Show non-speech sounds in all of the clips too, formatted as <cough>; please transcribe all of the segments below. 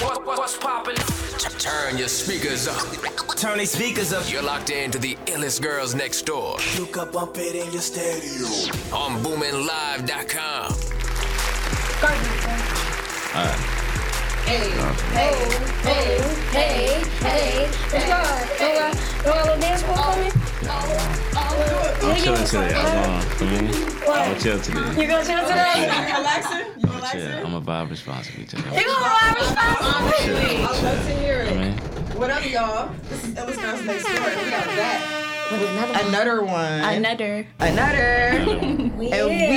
What, what, what's poppin'? Turn your speakers up. Turn these speakers up. You're locked into the illest girls next door You can bump it in your stereo. on BoominLive.com. Hey, hey, hey, hey, hey. Let's go. Don't got, don't got a little dance move for me? I'm chilling today. I'm on. For me, I'm gonna chill today. You gonna chill today? relaxing? You I'm relaxing? chill. I'm a vibe responsibly today. You gonna ride responsibly? I'd love to hear I it. mean, What up, y'all? This is Illest Girls Next Door. and We got that. Another one. Another. Another. And we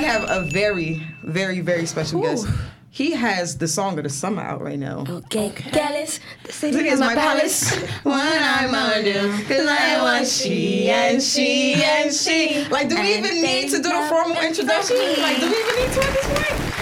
have a very, very, very special guest. He has the song of the summer out right now. Okay, Dallas. The city at is my palace. What I'm gonna do? Cause I want she and she and she. Like, do we even need to do the formal introduction? Like, do we even need to at this point?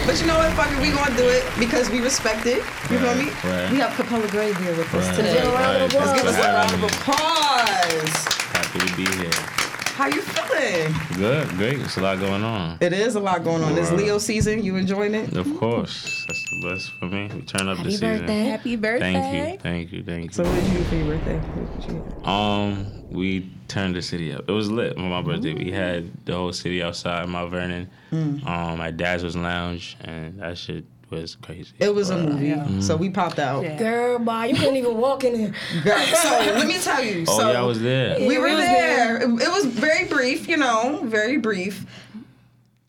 But you know what? Fuck it, we gonna do it because we respect it. You feel me? Right. We have Capella Grey here with us right, today. right. of Thanks Give us a round of applause. Happy to be here. How you feeling? Good, great. It's a lot going on. It is a lot going on. This Right. Leo season, you enjoying it? Of course, that's the best for me. We turn up Happy the season. birthday. Happy birthday. Thank you, thank you, thank you. So you. what did you do for your birthday? What did you? Um, we turned the city up. It was lit on my birthday. We had the whole city outside Mount Vernon. Mm. Um, my dad's was lounge, and that shit was crazy. It was a But- movie, so we popped out. Yeah. Girl, boy, you couldn't even walk in there. Girl, so let me tell you. Oh so yeah, I was there. we were It was there. It, it was very brief, you know, very brief.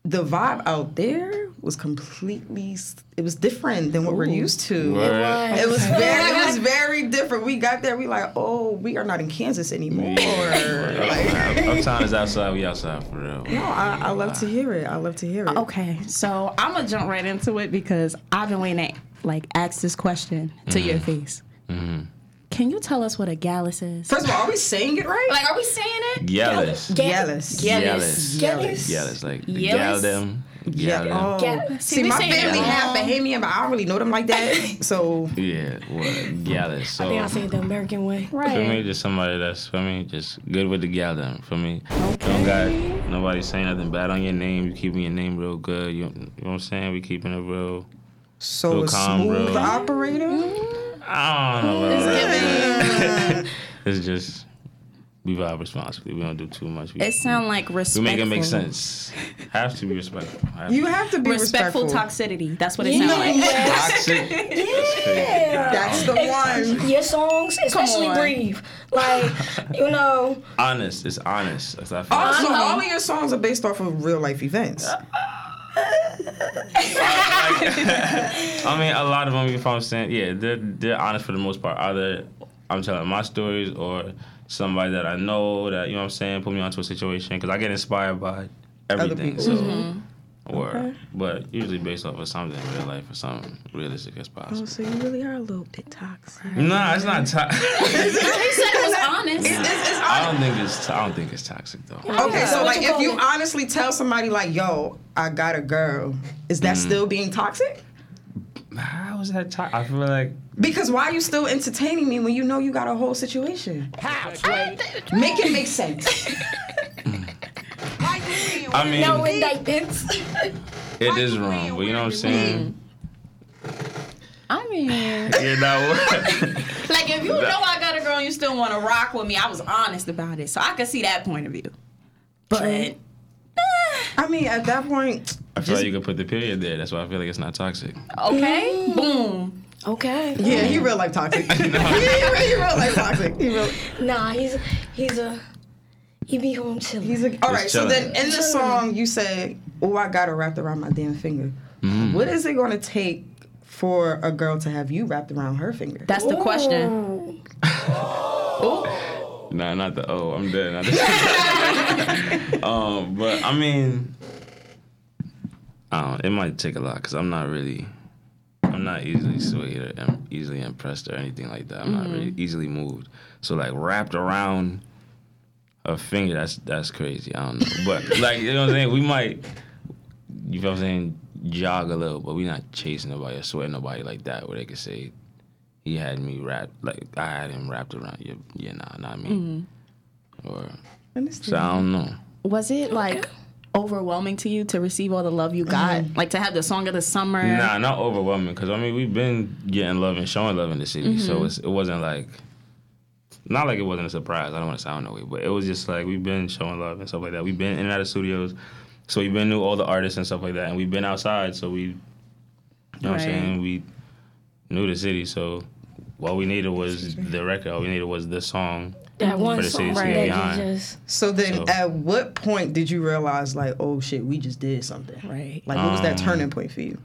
The vibe out there was completely it was different than what we're used to. Word. It was very. It was <laughs> very different. We got there. We like, oh, we are not in Kansas anymore. <laughs> Like, Sometimes it's outside, we outside for real. no, I, I love to hear it. I love to hear it. Okay, so I'm gonna jump right into it because I've been waiting to like ask this question to your mm-hmm. face. Mm-hmm. Can you tell us what a gyalis is? First of all, are we saying it right? like, are we saying it? Jealous. Jealous. Jealous. Jealous. Jealous. Like the Jealous? gal them. Yeah. Gal them. Oh. See, See, my family jealous. half Bahamian, but I don't really know them like that. <laughs> So Yeah, what? Jealous. So I think I say it the American way. Right. for me, just somebody that's for me, just good with the gal them. For me, don't got nobody saying nothing bad on your name. You keeping your name real good. You, you know what I'm saying? We keeping it real. so Real calm, smooth bro. operator. I don't know. About that. <laughs> it's just we vibe responsibly. We don't do too much. We, It sound like respect we make it make sense. Have to be respectful. Have You to. have to be Respectful respectful. toxicity. That's what it Yeah. sounds like. toxic. That's. That's the one. Your songs, especially. Breathe. Like, you know, honest. It's honest. That's what Also, all of your songs are based off of real life events. <laughs> I mean, a lot of them, if I'm saying, yeah, they're they're honest for the most part. Either I'm telling my stories or somebody that I know that you know what I'm saying put me onto a situation because I get inspired by everything. people. So, mm-hmm. Or but usually based off of something in real life or something realistic as possible. Oh, so you really are a little bit toxic. Nah, it's not. To- <laughs> He said it was honest. I don't think it's. I don't think it's toxic though. Okay, so So like you if you it? honestly tell somebody like, "Yo, I got a girl," is that mm-hmm. still being toxic? How is that toxic? I feel like Because why are you still entertaining me when you know you got a whole situation? How? Make it make sense. <laughs> I mean no indictments. <laughs> it is wrong, but you know what I'm saying. I mean, <laughs> You know. <laughs> like if you know I got a girl and you still want to rock with me, I was honest about it, so I could see that point of view. But I mean, at that point, I feel like you could put the period there. That's why I feel like it's not toxic. okay, mm. boom. Okay. yeah, he mm. real life toxic. he, he real life toxic. He real. Nah, he's he's a he be home chilling. He's a, all right. So then, in the song, you say, "Oh, I got it wrapped around my damn finger." What is it going to take for a girl to have you wrapped around her finger? That's the question. Nah, not the oh, I'm dead. Not the, <laughs> um, but I mean, I don't. It might take a lot because I'm not really. I'm not easily swayed or easily impressed or anything like that. I'm not really easily moved. So like wrapped around a finger, that's that's crazy. I don't know, but like you know what I'm saying. We might, you know what I'm saying, jog a little, but we not chasing nobody or sweating nobody like that where they could say he had me wrapped like I had him wrapped around your yeah nah not me or so I don't know. Was it like overwhelming to you to receive all the love you got? Mm-hmm. Like to have the song of the summer? Nah, not overwhelming. Cause I mean, we've been getting love and showing love in the city, so it's, it wasn't like, not like it wasn't a surprise. I don't want to sound that way, but it was just like we've been showing love and stuff like that. We've been in and out of studios, so we've been knew all the artists and stuff like that, and we've been outside, so we, you know what I'm saying, we knew the city, so. what we needed was the record. All we needed was the song. That one For the song to that get you behind. just. So then, So- at what point did you realize, like, oh shit, we just did something? Right. Like, what was that Um, turning point for you?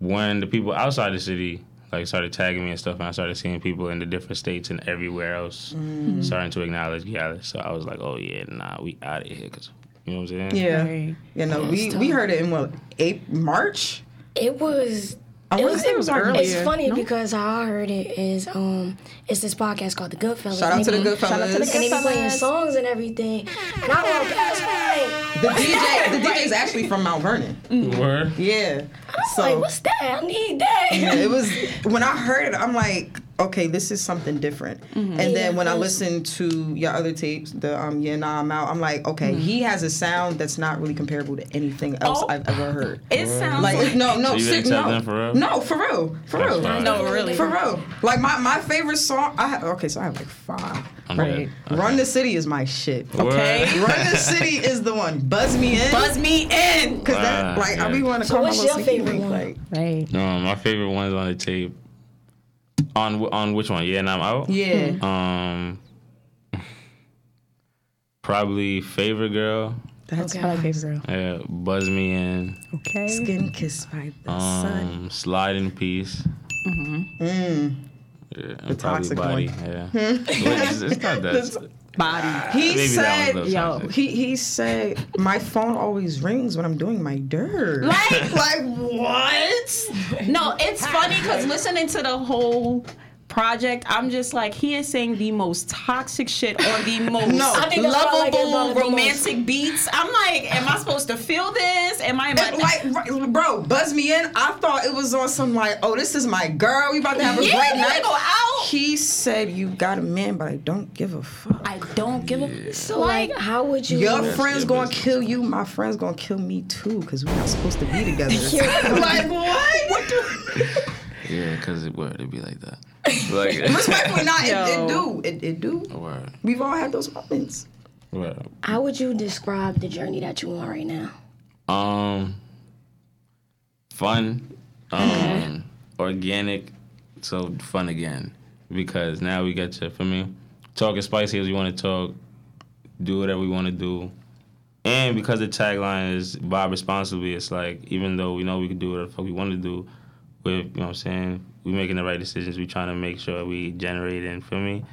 when the people outside the city like started tagging me and stuff, and I started seeing people in the different states and everywhere else mm. starting to acknowledge Gyalis. So I was like, oh yeah, nah, we out of here, cause you know what I'm saying? Yeah, Right. you know, we we heard it in what April, March. It was. I It was, it was like- earlier. It's funny No? because how I heard it is um it's this podcast called The Goodfellas. Shout out to the they be- Goodfellas. Shout out to the And they be playing songs and everything. And I walk past like, The DJ, the DJ's actually from Mount Vernon. Word? Yeah, i so like, what's that? I need that. yeah, it was when I heard it. I'm like, okay, this is something different. And then Yeah, when I listen to your other tapes, the um yeah nah I'm out. I'm like, okay, he has a sound that's not really comparable to anything else Oh. I've ever heard. <laughs> It sounds Like like, it- no, no, So you shit, accept no, for real? no, for real, for That's real, fine. no, really. for real. Like my my favorite song. I have, okay, so I have like five. I'm Right. good. Run the City is my shit. Okay. Run the <laughs> City is the one. Buzz me in. Buzz me in. Cause that, Ah, like, I yeah. be wanting to So call what's my your favorite one? Like, Right. No, my favorite ones on the tape. On on which one? Yeah, and I'm out. yeah. Um, probably favorite girl. That's Okay. I like favorite girl. Yeah, buzz me in. Okay. Skin kissed by the sun. Um, slide in peace. Mm. Yeah, The probably toxic body. one. Yeah, it's, it's not that. <laughs> Body. He Maybe said, yo, he he said, my phone always rings when I'm doing my dirt. <laughs> Like- <laughs> like what? No, it's funny because listening to the whole project, I'm just like, he is saying the most toxic shit on the <laughs> most No. I think that's why I like it about lovable most. romantic beats. I'm like, am I supposed to feel this? Am I? Am And, like, right, bro, buzz me in. I thought it was on some like, oh, this is my girl. We about to have a Yeah, great night. go out. He said, you got a man, but I don't give a fuck. I don't give a. Fuck. So like, how would you? Your friend's gonna kill you. My friend's gonna kill me too, cause we're not supposed to be together. <laughs> Yeah. <laughs> like <laughs> what? What do? Yeah, cause it would. It'd be like that. Like Respectfully, not. It, it do. It, it do. Word. We've all had those moments. Word. How would you describe the journey that you're on right now? Um, fun, um, organic, so fun again because now we get to for me talk as spicy as we want to talk, do whatever we want to do, and because the tagline is "Bob responsibly," it's like even though we know we can do whatever the fuck we want to do, with you know what I'm saying, we making the right decisions. We trying to make sure we generate and for me,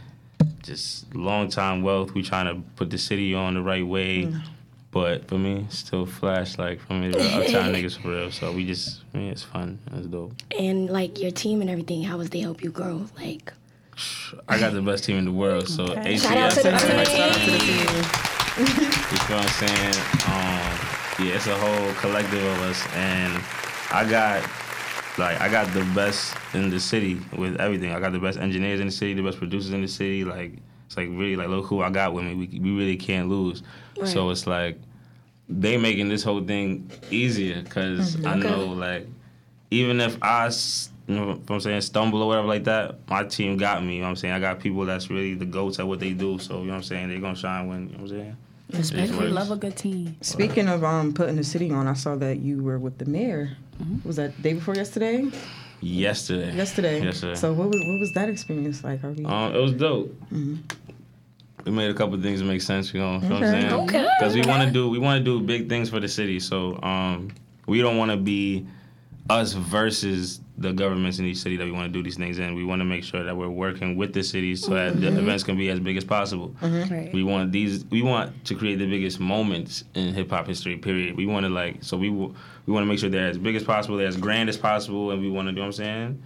just long time wealth. We trying to put the city on the right way. Mm. But for me, still flash like for me, uptown <laughs> niggas for real. So we just, I mean, it's fun. It's dope. And like your team and everything, how was they help you grow? Like, I got the best team in the world. So Okay. Shout out ATS, to the man, like, team. shout out to the team. You feel what I'm saying? Um, yeah, it's a whole collective of us, and I got like I got the best in the city with everything. I got the best engineers in the city, the best producers in the city. Like it's like really like look who I got with me. We we really can't lose. So it's like they making this whole thing easier because I Okay. know like even if I, s- you know, what I'm saying stumble or whatever like that, my team got me. You know what I'm saying? I got people that's really the goats at what they do. So you know what I'm saying? They're gonna shine when you know what I'm saying. respectfully. Love a good team. Speaking of um putting the city on, I saw that you were with the mayor. Was that day before yesterday? Yesterday. Yesterday. Yesterday. So what was what was that experience like? Are we? Um, it was dope. We made a couple of things make sense. You know, you know what I'm Okay. saying? Okay, Because we want to do we want to do big things for the city. So um, we don't want to be us versus the governments in each city that we want to do these things in. We want to make sure that we're working with the cities so that the mm-hmm. events can be as big as possible. Mm-hmm. Right. We want these. We want to create the biggest moments in hip hop history. Period. We want to like. So we w- we want to make sure they're as big as possible, they're as grand as possible, and we want to do. What I'm saying,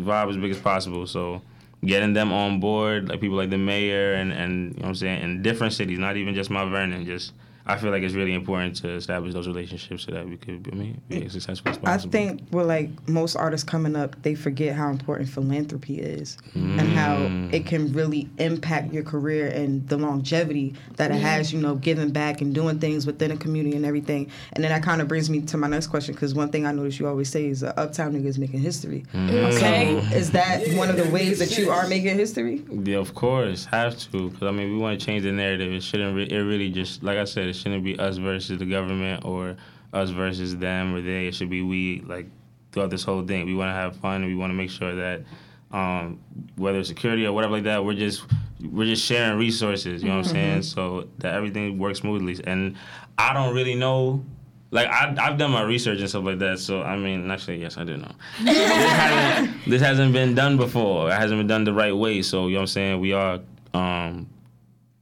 vibe as big as possible. So getting them on board, like people like the mayor and and you know what I'm saying, in different cities, not even just Mount Vernon, just I feel like it's really important to establish those relationships so that we could, I mean, be as successful as I think with like most artists coming up, they forget how important philanthropy is and how it can really impact your career and the longevity that it has, you know, giving back and doing things within a community and everything. And then that kind of brings me to my next question because one thing I notice you always say is uh, Uptown niggas making history. Okay. So is that one of the ways that you are making history? Yeah, of course, have to. Because I mean, we want to change the narrative. It shouldn't. Re- it really just, like I said, it shouldn't be us versus the government or us versus them or they. It should be we. Like throughout this whole thing, we want to have fun and we want to make sure that, um, whether it's security or whatever like that, we're just we're just sharing resources. You know what I'm saying? So that everything works smoothly. And I don't really know. Like I, I've done my research and stuff like that, so I mean, actually, yes, I do know. <laughs> this, hasn't, this hasn't been done before. It hasn't been done the right way. So you know what I'm saying? We are um,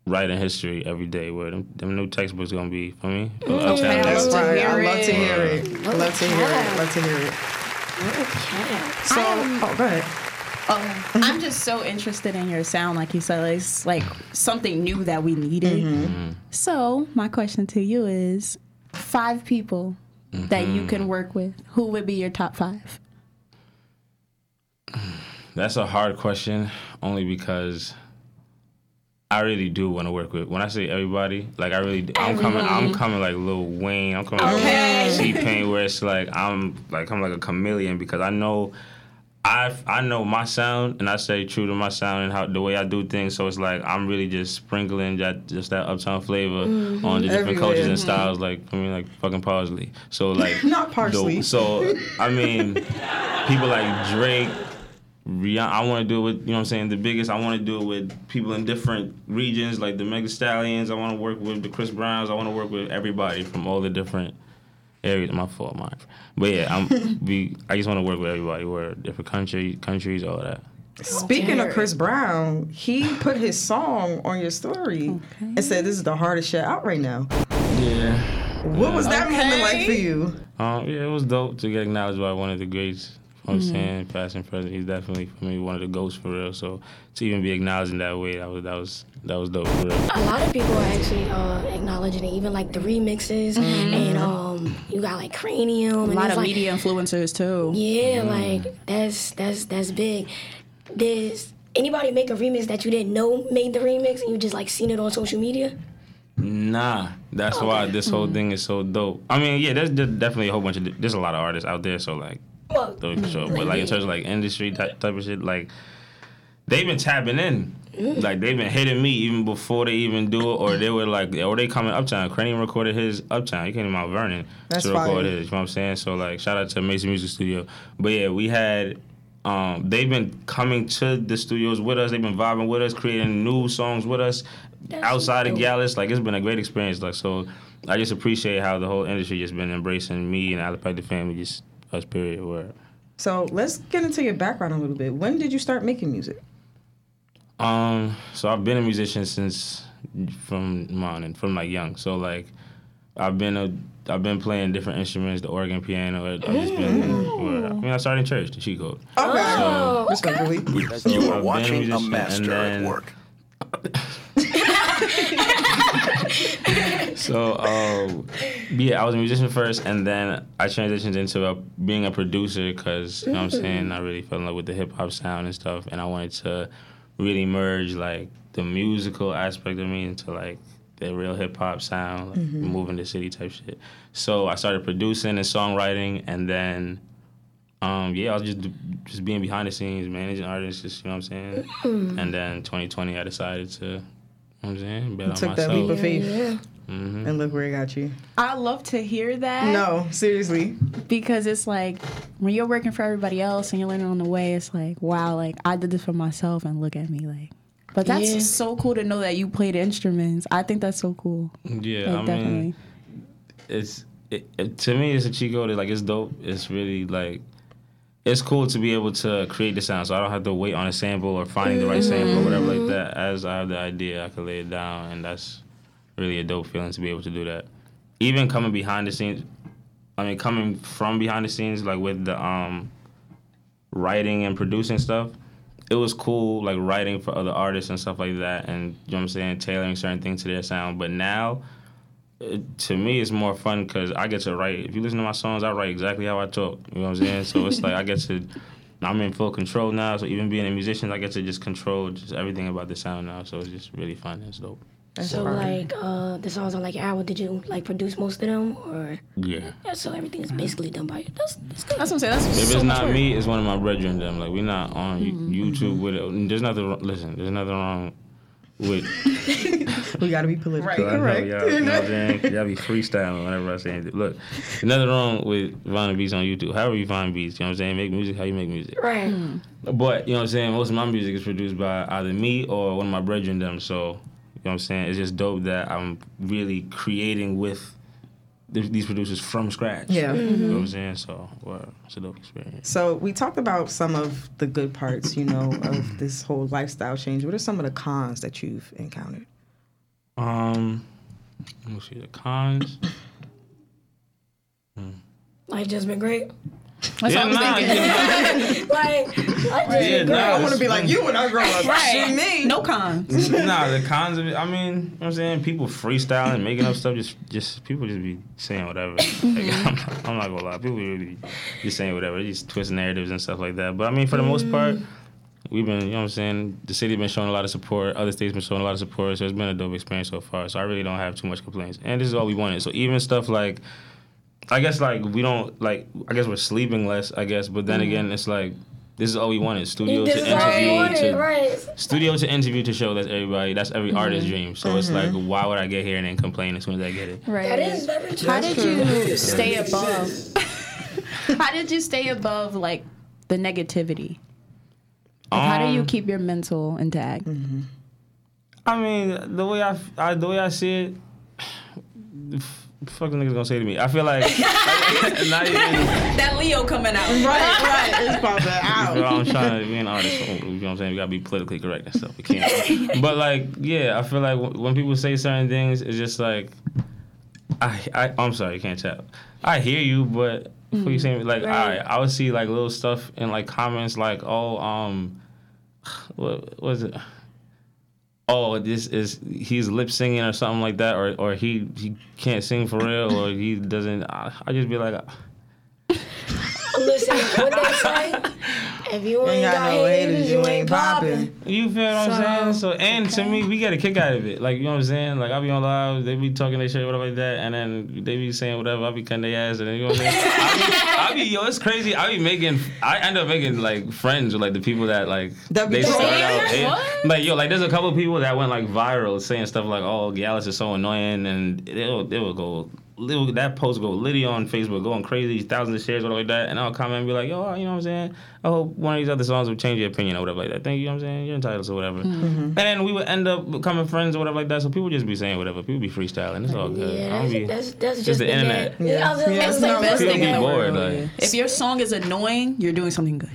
writing history every day. Where them, them new textbooks gonna be for me. For Uptown Okay, I love to Right. hear I love to it. hear it. I love to hear it. Love to hear it. So, oh, go ahead. Oh, I'm just so interested in your sound, like you said, it's like something new that we needed. Mm-hmm. Mm-hmm. So my question to you is: five people that you can mm-hmm. work with, who would be your top five? <sighs> That's a hard question, only because I really do want to work with. When I say everybody, like I really, do, I'm coming. I'm coming like Lil Wayne. I'm coming Okay. like T Pain, where it's like I'm like I'm like a chameleon because I know. I I know my sound and I stay true to my sound and how the way I do things. So it's like I'm really just sprinkling that just that uptown flavor mm-hmm. on the different Everywhere. cultures and mm-hmm. styles. Like I mean, like fucking parsley. So like <laughs> Not parsley. the- so I mean, people like Drake, Rihanna. I want to do it with you know what I'm saying. The biggest. I want to do it with people in different regions, like the Mega Stallions. I want to work with the Chris Browns. I want to work with everybody from all the different areas. My fault, Mark. But yeah, I'm. <laughs> we. I just want to work with everybody. Where different country, countries, all that. Speaking of Chris Brown, he <laughs> put his song on your story and said this is the hardest shit out right now. Yeah. What was that moment like for you? Um, yeah, it was dope to get acknowledged by one of the greats. You know what I'm saying, past and present. He's definitely for me one of the ghosts for real. So to even be acknowledged in that way, that was that was that was dope for real. A lot of people are actually uh, acknowledging it, even like the remixes, and um, you got like Kranium, A and lot of like, media influencers too. Yeah, like that's that's that's big. Does anybody make a remix that you didn't know made the remix, and you just like seen it on social media? Nah, that's why this whole thing is so dope. I mean, yeah, there's de- definitely a whole bunch of there's a lot of artists out there. So like, Well, though, for sure. But like in terms of like industry type, type of shit, like they've been tapping in. Like they've been hitting me even before they even do it, or they were like, or they coming uptown. Kranium recorded his uptown. He came to Mount Vernon That's to record fire. his. You know what I'm saying? So like, shout out to Mason Music Studio. But yeah, we had. Um, they've been coming to the studios with us. They've been vibing with us, creating new songs with us outside of dope. Gyalis. Like it's been a great experience. Like so, I just appreciate how the whole industry just been embracing me and Allepac the family, just us. Period. Word. So let's get into your background a little bit. When did you start making music? Um, so I've been a musician since from morning, from like young. So like, I've been a I've been playing different instruments, the organ, piano. I've just been. word. I mean, I started in church, the she code. Okay. Oh, Respectfully. So You I've are watching a musician, master and at work. <laughs> <laughs> So, um, yeah, I was a musician first, and then I transitioned into a, being a producer because, you know what I'm saying, I really fell in love with the hip hop sound and stuff, and I wanted to really merge, like, the musical aspect of me into, like, the real hip hop sound, like, moving the city type shit. So I started producing and songwriting, and then, um, yeah, I was just just being behind the scenes, managing artists, just, you know what I'm saying? And then 2020, I decided to, you know what I'm saying, bet on Took that leap of faith, yeah. Mm-hmm. and look where it got you. I love to hear that. No, seriously. because it's like when you're working for everybody else and you're learning on the way, it's like, wow, like I did this for myself and look at me like. But that's Yeah. so cool to know that you played instruments. I think that's so cool. Yeah, Like, I definitely. mean, it's it, it, to me it's a cheat code. Like it's dope. It's really like it's cool to be able to create the sound, so I don't have to wait on a sample or finding the right sample or whatever like that. As I have the idea, I can lay it down, and that's really a dope feeling to be able to do that. Even coming behind the scenes, I mean, coming from behind the scenes, like with the um writing and producing stuff. It was cool, like writing for other artists and stuff like that, and you know what I'm saying, tailoring certain things to their sound. But now, it, to me, it's more fun because I get to write. If you listen to my songs, I write exactly how I talk. You know what I'm saying? So it's like I get to. I'm in full control now. So even being a musician, I get to just control just everything about the sound now. So it's just really fun. It's dope. And so like uh, the songs on like your album, did you like produce most of them or? Yeah. Yeah, so everything is basically done by you. That's that's good. That's what I'm saying. That's If so it's not work. me, it's one of my brethren. Them like we're not on You- YouTube with it. There's nothing. wrong- Listen, there's nothing wrong with. <laughs> We got to be politically right, correct. Y'all, you know what I'm saying? Y'all be freestyling whenever I say anything. Look, nothing wrong with finding beats on YouTube. However you find beats, you know what I'm saying? Make music how you make music. Right. Mm. But you know what I'm saying? Most of my music is produced by either me or one of my brethren. Them. So you know what I'm saying? It's just dope that I'm really creating with th- these producers from scratch. Yeah. You know what I'm saying? So well, it's a dope experience. So we talked about some of the good parts, you know, of this whole lifestyle change. What are some of the cons that you've encountered? Um, let me see the cons. Life just been great. That's yeah, what <laughs> I was nah, thinking. yeah, Like, life just Yeah, been nah. I want to be like you when I grow up. Right. Shoot me. No cons. <laughs> nah, the cons of it. I mean, you know what I'm saying people freestyling, making up stuff. Just, just people just be saying whatever. Like, <laughs> I'm, not, I'm not gonna lie, people really just saying whatever. They just twist narratives and stuff like that. But I mean, for the most mm. part, we've been, you know what I'm saying. The city's been showing a lot of support. Other states been showing a lot of support. So it's been a dope experience so far. So I really don't have too much complaints. And this is all we wanted. So even stuff like. I guess like we don't like. I guess we're sleeping less. I guess, but then mm-hmm. again, it's like this is all we wanted: studio This to is all we interview, wanted, to right? studio to interview to show that's everybody that's every mm-hmm. artist's dream so it's mm-hmm. like why would i get here and then complain as soon as i get it Right. That is very true. How did you stay above? <laughs> How did you stay above like the negativity? Like, how do you Um, keep your mental intact? i mean the way i, I the way i see it the f- fuck the niggas gonna say to me i feel like not even <laughs> That Leo coming out. Right, right. It's <laughs> popping you know, out. I'm trying to be an artist. So, you know what I'm saying? We gotta be politically correct and stuff. We can't. but like, yeah, I feel like w- when people say certain things, it's just like, I, I, I'm sorry, you can't tell. I hear you, but what you saying? Like, Right. all right, I would see like little stuff in like comments, like, oh, um, <sighs> what was it? Oh, this is he's lip singing or something like that, or or he he can't sing for real, or he doesn't. I, I just be like, Listen, what they say? If you ain't got, no haters, you ain't popping. You feel what I'm saying? So and to me, we get a kick out of it. Like you know what I'm saying? Like I be on live, they be talking their shit, whatever like that, and then they be saying whatever. I be cutting their ass, and then you know what I'm saying? <laughs> I be, I be yo, it's crazy. I be making, I end up making like friends with like the people that like That they start out. they- What? like yo, like there's a couple people that went like viral saying stuff like, "Oh, Gyalis is so annoying," and it'll it will go. Little, that post go litty on Facebook, going crazy, thousands of shares, whatever like that, and I'll comment and be like, "Yo, you know what I'm saying? I hope one of these other songs will change your opinion or whatever like that. Thank you, you know what I'm saying? You're entitled to whatever." Mm-hmm. Mm-hmm. And then we would end up becoming friends or whatever like that. So people just be saying whatever. People be freestyling. It's all good. Yeah, that's, be. that's, that's it's just the been internet. that. Yeah, I was Yeah, about it's to say, not that's best thing be in the bored. world. Like, If your song is annoying, you're doing something good.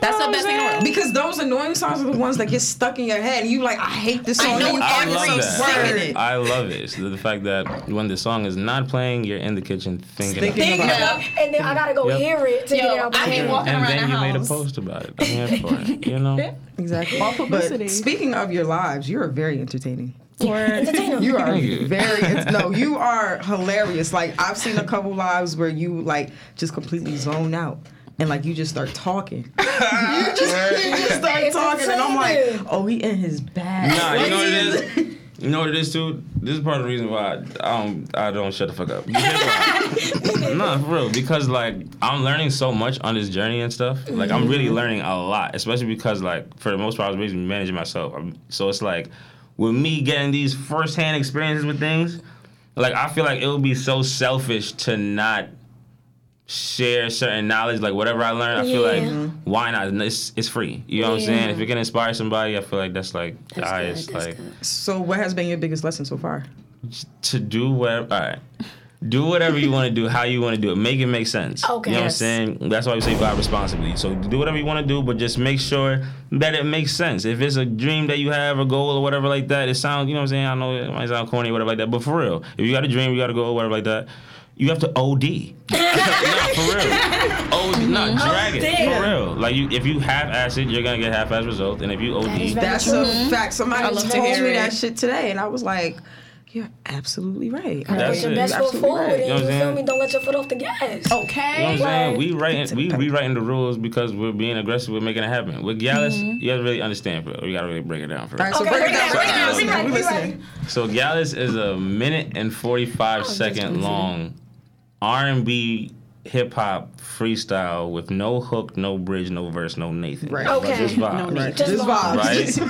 That's the best thing in the world. Because those annoying songs are the ones that get stuck in your head, and you like, I hate this song. know you I every love singing that. it. I love it. It's the, the fact that when the song is not playing, you're in the kitchen thinking. Thinking about about it. it. And then I gotta go Yep. hear it to Yo, get it out my I be head. walking And around then the you made a post about it. I'm here for it. You know. <laughs> Exactly. All publicity. But speaking of your lives, you are very entertaining. You are Thank you. very <laughs> no. You are hilarious. Like I've seen a couple lives where you like just completely zone out. And like you just start talking, <laughs> you just, you just start talking, and I'm like, oh, he in his bag. Nah, you know what it is. <laughs> You know what it is too. This is part of the reason why I, um I don't shut the fuck up. <laughs> no, for real. Because like I'm learning so much on this journey and stuff. Like I'm really learning a lot, especially because like for the most part I was basically managing myself. I'm, so it's like with me getting these firsthand experiences with things, like I feel like it would be so selfish to not share certain knowledge, like whatever I learned. I feel like why not? It's, it's free. You know what I'm saying? If it can inspire somebody, I feel like that's like the highest. good, like good. So, what has been your biggest lesson so far? to do whatever. All right. Do whatever you want to do, how you want to do it. Make it make sense. Okay. You know Yes. what I'm saying? That's why we say vibe responsibly. So do whatever you want to do, but just make sure that it makes sense. If it's a dream that you have, a goal or whatever like that, it sounds, you know what I'm saying? I know it might sound corny or whatever like that, but for real, if you got a dream, you got a goal, whatever like that, you have to OD. <laughs> no, for real. OD, no, drag it. For real. Like, you, if you half acid, you're going to get half ass results. And if you OD, That is That's true. a fact. Somebody I love to told me it. that shit today, and I was like, You're absolutely right. Put That's your it. best You're foot forward right. and You know what you I'm feel saying? me? Don't let your foot off the gas. Okay. You know what I'm saying? We writing we we writing the rules because we're being aggressive. We're making it happen. With Gyalis, Mm-hmm. you gotta really understand. Bro. You got to really break it down for All right, so Okay, break it down. down, Break it down. break it down, We break it down. listening. So Gyalis is a minute and forty five second long R and B hip hop freestyle with no hook, no bridge, no verse, no Nathan. Right. Okay. just vibe. No need. Right. Just Just vibes.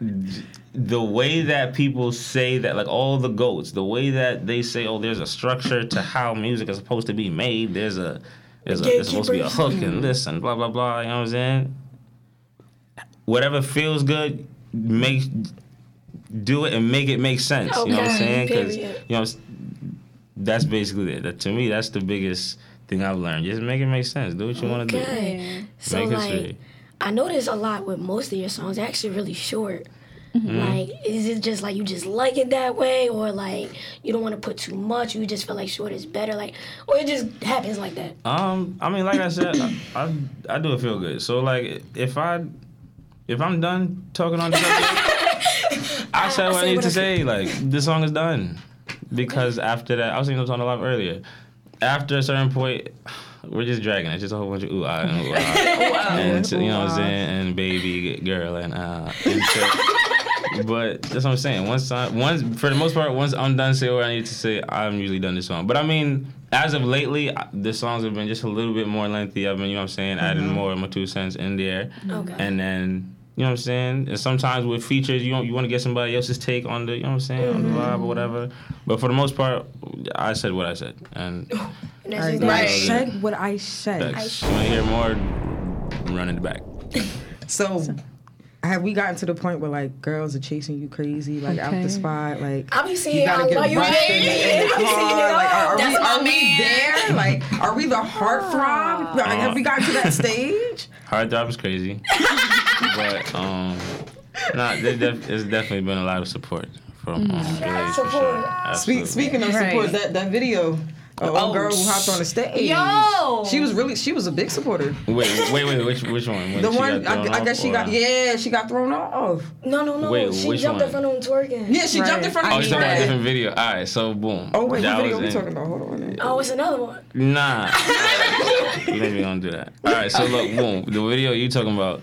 right? <laughs> the way that people say that, like all the goats, the way that they say, "Oh, there's a structure to how music is supposed to be made." There's a, there's, a, there's supposed to be a hook and this and blah blah blah. You know what I'm saying? Whatever feels good, make do it and make it make sense. You know what I'm Okay, saying? Because period. you know, that's basically it. That, to me, that's the biggest thing I've learned. Just make it make sense. Do what you want to do. Okay. So Make like, history. I notice a lot with most of your songs. They're actually really short. Mm-hmm. Like, is it just like you just like it that way, or like you don't want to put too much? You just feel like short is better, like, or it just happens like that. Um, I mean, like I said, I, I I do it feel good. So like, if I if I'm done talking on the subject, <laughs> I said what I say need what to I say. Like, this song is done because after that, I was singing the song a lot earlier. After a certain point, we're just dragging It's Just a whole bunch of ooh ah and ooh ah, <laughs> and you know what I'm saying, and baby girl and uh. And so, but that's what I'm saying. Once I, once for the most part, once I'm done saying what I need to say, I'm usually done this song. But I mean, as of lately, I- the songs have been just a little bit more lengthy. I've been, you know what I'm saying, adding more of my two cents in there. Okay. And then, you know what I'm saying? And sometimes with features, you don't, you want to get somebody else's take on the, you know what I'm saying, on the mm-hmm. vibe or whatever. But for the most part, I said what I said. And <laughs> And All that's right, I said what I said. facts. you want to hear more, run in the back. <laughs> So, have we gotten to the point where like girls are chasing you crazy, like out the spot, like I be seeing you gotta get love rushed in, baby. the- in the <laughs> I be seeing it car? Like, are, are we, are we there? Like, are we the heartthrob? Like, have we gotten to that stage? Hard Drop is crazy. But, um, nah, def- there's definitely been a lot of support from um, ladies for Support. sure. Speak, speaking of Right. support, that that video. A Oh, old girl who hopped on the stage. Yo! she was really she was a big supporter. Wait, wait, wait, which which one? When The she one got I, I guess off, she got yeah she got thrown off. No, no, no. Wait, she which jumped one? in front of him twerking. Yeah, she Right. jumped in front of Oh, me. you talking about a different video? All right, so boom. Oh wait, That what video was we in- talking about? Hold on. Oh, it's another one. Nah. <laughs> Maybe we don't do that. All right, so look, boom. The video you talking about?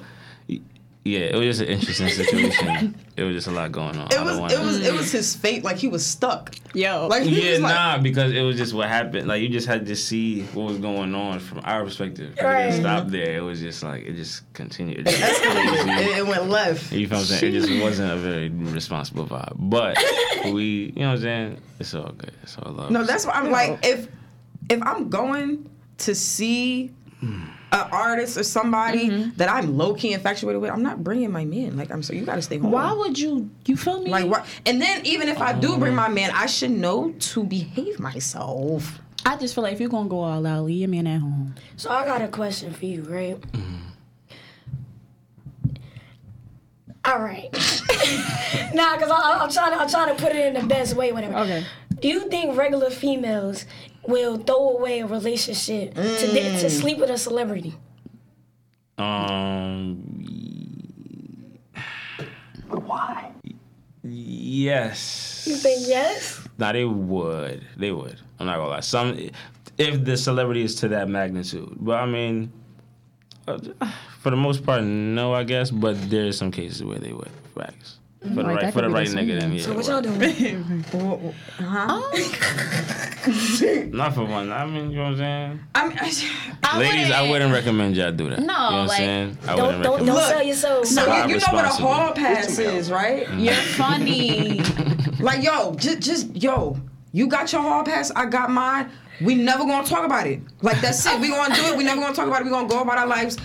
Y- Yeah, it was just an interesting situation. <laughs> it was just a lot going on. I It don't was wanna- it was it was mm. his fate. Like he was stuck. Yo. Like he Yeah, was like, nah, because it was just what happened. Like you just had to see what was going on from our perspective. It didn't stop there. It was just like it just continued. It just. It, it went left. You feel what I'm saying? It just wasn't a very responsible vibe. But <laughs> we, you know what I'm saying? It's all good. It's all love. No, that's why I'm like if if I'm going to see hmm. An artist or somebody Mm-hmm. that I'm low key infatuated with, I'm not bringing my man. Like I'm so you got to stay home. Why would you? You feel me? Like what? And then even if I do bring my man, I should know to behave myself. I just feel like if you're gonna go all out, leave your man at home. So I got a question for you, right? Mm. All right. <laughs> nah, cause I, I'm trying to I'm trying to put it in the best way, whatever. Okay. Do you think regular females will throw away a relationship to di- to sleep with a celebrity? Um. Why? Yes. You think yes? Nah, they would. They would. I'm not gonna lie. Some, if the celebrity is to that magnitude, but I mean, uh, for the most part, no, I guess. But there's some cases where they would. Facts. Mm-hmm. For the right, for the right nigga, then same. yeah. So what y'all doing? Huh? <laughs> Not for one. I mean, you know what I'm saying. I mean, Ladies, I wouldn't recommend y'all do that. No, you know what I'm like, saying. I Don't wouldn't don't recommend. don't sell yourself. so Drive you, you know what a hall pass is, right? <laughs> You're funny. <laughs> Like yo, just just yo, you got your hall pass, I got mine. We never gonna talk about it. Like that's it. We gonna do it. We never gonna talk about it. We gonna go about our lives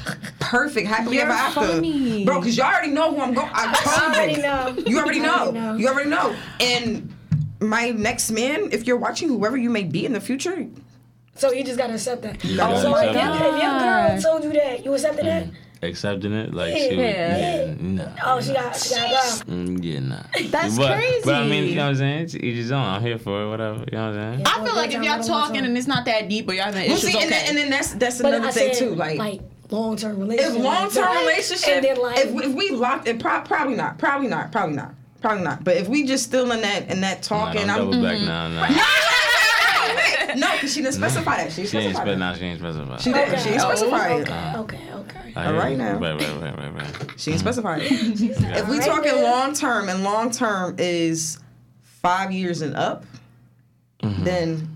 perfect, happily You're ever after. funny. Bro, cause y'all already know who I'm going. I told I already you. know. You already I know. already know. You already know. And my next man, if you're watching, whoever you may be in the future, So you just gotta accept that. gotta so if, your, it. if your girl told you that, you accepted that? Accepting it, like Yeah. she would, Yeah. yeah, no. Oh, she got she got go. Mm, yeah, nah. That's but, crazy. But I mean, you know what I'm saying? It's each his own. I'm here for it, whatever. You know what I'm saying? I feel like if y'all talking and it's not that deep, but y'all having well, issues, see, and, okay. then, and then that's that's But another I thing said, too. Like, like long term relationship. if long term like, relationship, and then like if, if we locked, it pro- probably not, probably not, probably not, Probably not. But if we just still in that in that Nah, talking, don't I'm double back now. Nah. <laughs> no, because she didn't specify that. She She ain't specified. spec. it. Nah, she ain't specified. She didn't. She ain't specified. it. Okay, okay, okay. I All hear right now. <laughs> Right, right, right, right, right. She ain't specified. it. if we talking long term, and long term is five years and up, mm-hmm. then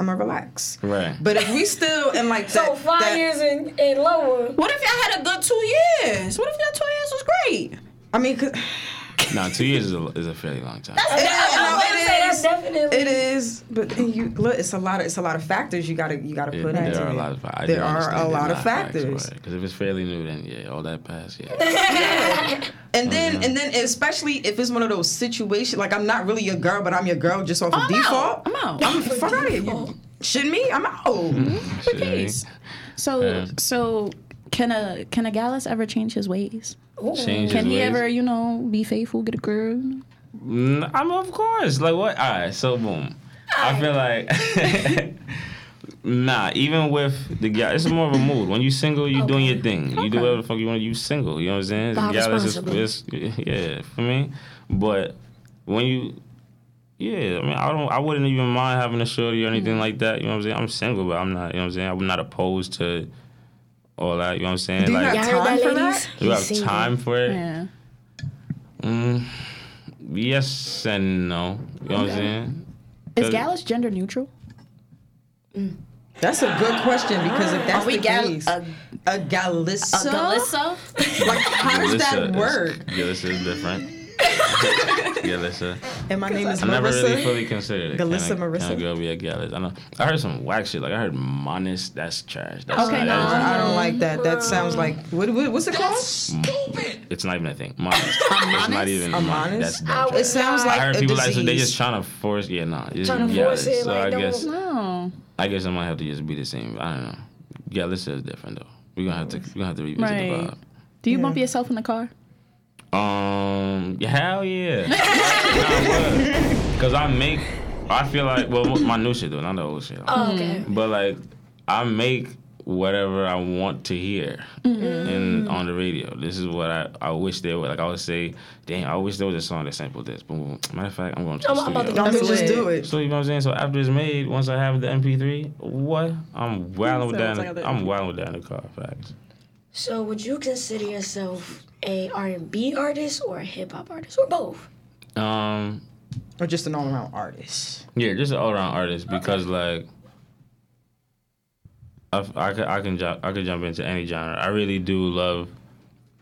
I'm gonna relax. Right. But if we still in like that, So five that- years and, and lower. What if y'all had a good two years? What if your two years was great? I mean, 'cause- Nah, two years is a, is a fairly long time. It is, I no, was about to say it that's definitely. It is, but then you look. It's a lot of it's a lot of factors you gotta you gotta Yeah, put into there are it. a lot of I there are a lot of factors. Because if it's fairly new, then yeah, all that past, yeah. <laughs> And then and then especially if it's one of those situations like I'm not really your girl, but I'm your girl just off of I'm default. out. I'm out. I'm <laughs> fuck out of here. You shitting me? I'm out. Mm-hmm. Shit, Peace. So Yeah. so can a can a Gyalis ever change his ways? Change Can his he ways. ever, you know, be faithful, get a girl? Mm, I'm of course. Like what? All right. So boom. I feel like. <laughs> Nah, even with the guy, it's more of a mood. When you single, you doing your thing. You do whatever the fuck you want. You single. You know what I'm saying? Bob The guy that's responsible. just, it's, yeah, for me. But when you, yeah, I mean, I don't, I wouldn't even mind having a shorty or anything like that. You know what I'm saying? I'm single, but I'm not. You know what I'm saying? I'm not opposed to all that. You know what I'm saying? Do you like, have Y'all time for ladies? that? do I He's have time for it? Yeah. Mm, yes and no. You know what I'm saying? Is Gyalis gender neutral? That's a good question because if that's we the gal- case, a- a galissa, like how does that Galissa is- work? Galissa is different. <laughs> Galissa. And my name is I never Marissa. really fully considered it. Galissa can a, Marissa? Can a girl be a Gyalis? I know. I heard some whack shit. Like I heard Monis. That's trash. That's Okay, that no, is- I don't like that. That sounds like what, what what's it called? It's not even a thing. Monis. <laughs> It's not even. A Monis? That's I dumb would- It sounds like I heard a people disease. like so they just trying to force. Yeah, no. It's Trying to Gyalis. force it, So like, I don't- guess No. I guess I might have to just be the same. I don't know. Galissa is different though. We're gonna have to. We're gonna have to revisit Right. the vibe. Do you bump yourself in the car? Um, hell yeah. <laughs> Because I make, I feel like, well, my new shit though, not the old shit. Oh, okay. But like, I make whatever I want to hear in on the radio. This is what I, I wish there were. Like I would say, damn, I wish there was a song that sampled this. Boom, boom. Matter of fact, I'm going to the I'm about to studio. go I'm gonna just do it. So you know what I'm saying? So after it's made, once I have the MP3, what? I'm wilding with that. in Sounds the- like a- I'm wilding with that in the car. Facts. So would you consider yourself a R&B artist or a hip hop artist or both? Um, Or just an all around artist. Yeah, just an all around artist because like I, I could I can jump I could jump into any genre. I really do love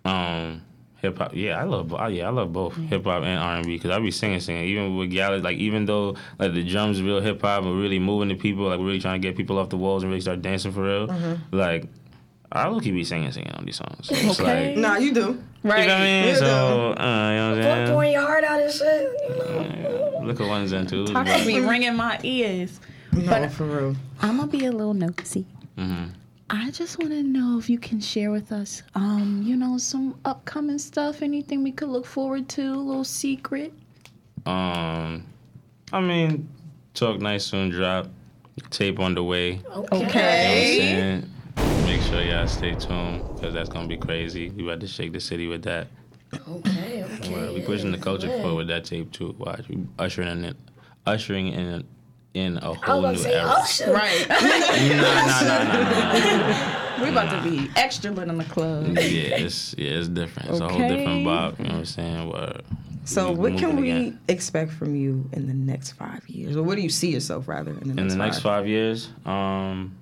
um hip hop. Yeah, I love yeah I love both hip hop and R and B because I be singing singing even with Gyalis like even though like the drums real hip hop and really moving the people like really trying to get people off the walls and really start dancing for real. Like I look be singing singing on these songs. So <laughs> it's Okay. like, Nah, you do. Right. you know what I mean? You So do. uh, you know what I'm saying? Pouring your heart out and shit. You know? Look at ones and twos. Talk but- to me, ringing my ears. No, But- for real. I'm gonna be a little nosy. Mm-hmm. I just want to know if you can share with us, um, you know, some upcoming stuff, anything we could look forward to, a little secret. Um, I mean, Talk Nice soon drop. Tape on the way. You know what I'm saying? Make sure y'all stay tuned because that's gonna be crazy. We about to shake the city with that. Okay, okay. Word. We pushing the culture yeah. forward with that tape too. Watch, we ushering in, ushering in, in a I was whole new say, era. shit. Right. <laughs> Nah, nah, nah, nah, nah. we about to be extra lit in the club. Yeah, it's yeah, it's different. It's a whole different vibe. You know what I'm saying? Word. So We what can we again. expect from you in the next five years? Or what do you see yourself rather in the in next the next five? five years? Um,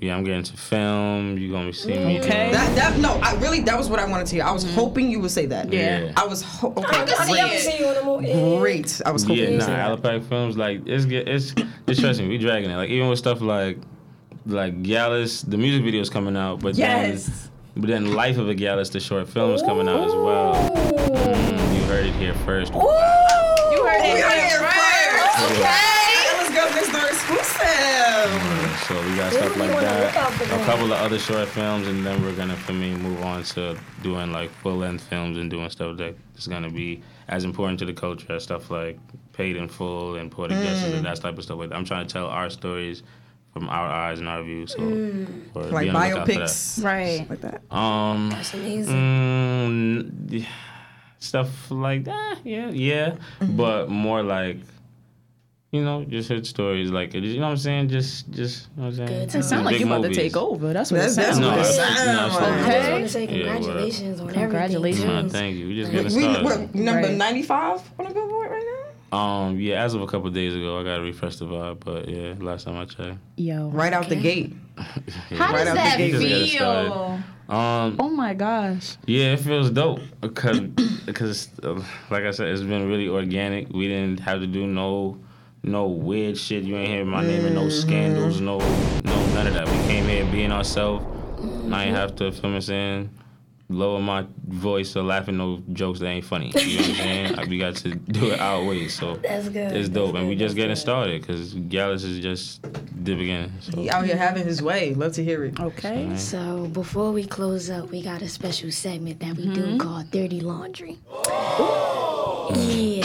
yeah, I'm getting to film. You gonna see me. Okay. doing- That that no, I really that was what I wanted to hear. I was hoping you would say that. Yeah. I was ho- I okay. can see, I can see you in the movie. Great. I was hoping Yeah, you would nah, say. Allepac films like it's get it's it's stressing. We dragging it. Like even with stuff like like Gyalis, the music video is coming out, but Yes. then but then Life of a Gyalis, the short film is coming out as well. Mm, you heard it here first. You heard it here here first. first. Okay. Let's go next door exclusive. So we got stuff like wanna look out that. A couple of other short films, and then we're gonna for me move on to doing like full length films and doing stuff that is gonna be as important to the culture as stuff like Paid in Full and Poetic Justice and that type of stuff. I'm trying to tell our stories from our eyes and our view. So or Like be on the lookout for that. biopics. Right. Like that. Um, That's amazing. mm, yeah. stuff like that. Yeah, yeah, Mm-hmm. but more like. You know, just heard stories like it. you know what I'm saying. Just, just you know what I'm saying. Good It sounds like Big you about to take over. That's what That's- it sounds No, like. it I, no, I like. started- I just want to say Yeah, well, congratulations on Congratulations. everything. Nah, too. thank you. We just Like- getting We, started. what, number Right. 95 on the billboard right now? Um, yeah, as of a couple days ago, I got to refresh the vibe, but yeah, last time I checked. Yo. Right out the Okay. gate. <laughs> How Right does out the that gate. Just get it feel? Um, Oh my gosh. yeah, it feels dope because because uh, like I said, it's been really organic. We didn't have to do no no weird shit. You ain't hear my name in no mm-hmm. scandals, no no none of that. We came here being ourselves. I ain't have to film us in. Lower my voice or laughing no jokes that ain't funny. You know what I'm saying? Like, <laughs> we got to do it our way, so That's good. it's dope, That's and we just That's getting good. started because Gyalis is just the beginning. So. He out here having his way. Love to hear it. Okay. So before we close up, we got a special segment that we do mm-hmm. called Dirty Laundry. Yeah.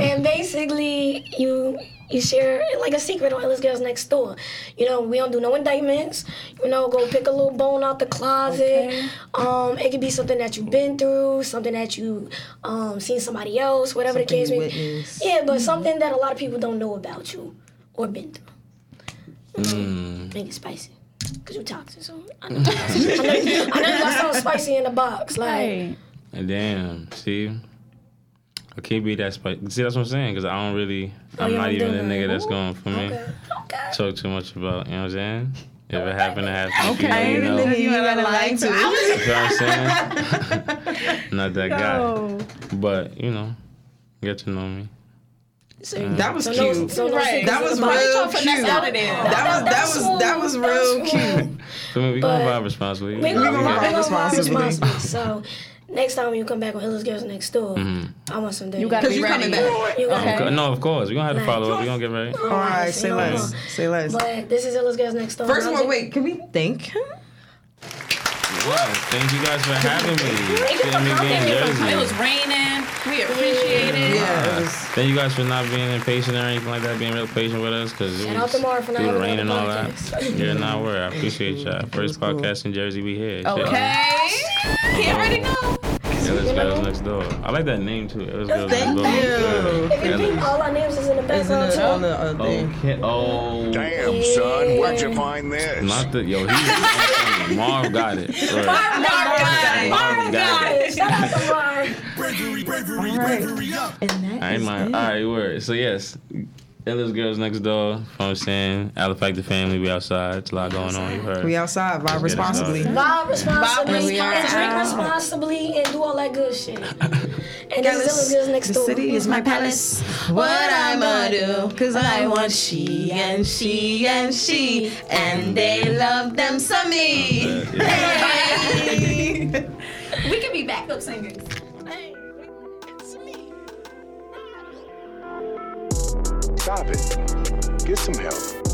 and basically you you share like a secret on Illest Girls Next Door. You know, we don't do no indictments. You know, go pick a little bone out the closet. Um, it could be something that you've been through, something that you um seen somebody else, whatever Something the case may be. Yeah, but something that a lot of people don't know about you or been through. Mm. Make it spicy. Cause you toxic, so I know, <laughs> I know, I know you got something spicy in the box. Like, Right. Damn, see, I can't be that spicy. See, that's what I'm saying, because I don't really, Oh, I'm not even do a nigga that's going for me. okay, okay. Talk too much about, you know what I'm saying? If it happened to happen, Okay. you know, you know, You gotta lie to it. what I'm saying? <laughs> not that guy. But, you know, get to know me. That was So no, cute. so no Right. That was in the box. real trying to cute. out of there. That was that was that was real cute. So, I mean, we gonna But- vibe responsibly. We We gonna, gonna we vibe gonna vibe responsibly. responsibly. So next time you come back on Illest Girls Next Door, Mm-hmm. I want some dirty. You gotta be you ready. coming back. You gotta- Okay. No, of course. We're gonna have to follow up. We're gonna get ready. All right, say no less. more. Say less. But this is Illest Girls Next Door. First of all, wait. Can we thank him? Wow, thank you guys for having me. Thank you for Getting me coming. being It was raining. We appreciate it. Yeah. It was, Thank you guys for not being impatient or anything like that, being real patient with us, because it Shout out was to Mara for not through the rain and all the that. podcast. <laughs> Yeah, not worry. I appreciate y'all. First cool. podcast in Jersey, we here. Okay. He already know. Yeah, let's girls next door. I like that name too. It was girls Thank next door. you. If you think all our names is in the Isn't background too. on the uh. Okay. Oh. Damn, son, where'd you find this? Not the yo. He <laughs> Marv got it. Right. Marv got it. Shout out to Marv. Bravery, bravery, bravery up. I ain't is mind. All right, word. So yes, Illest girls next door. You know what I'm saying Alifactor family. We outside. It's a lot going on. You heard. We outside. Vibe get it responsibly. started. Vibe responsibly, We and drink responsibly, and do all that good shit. <laughs> And this is Illest Girls Next The Door. city is my palace. What I'ma do? Cause I want she and she and she. And they love them some me. <laughs> We could be backup singers. Stop it. Get some help.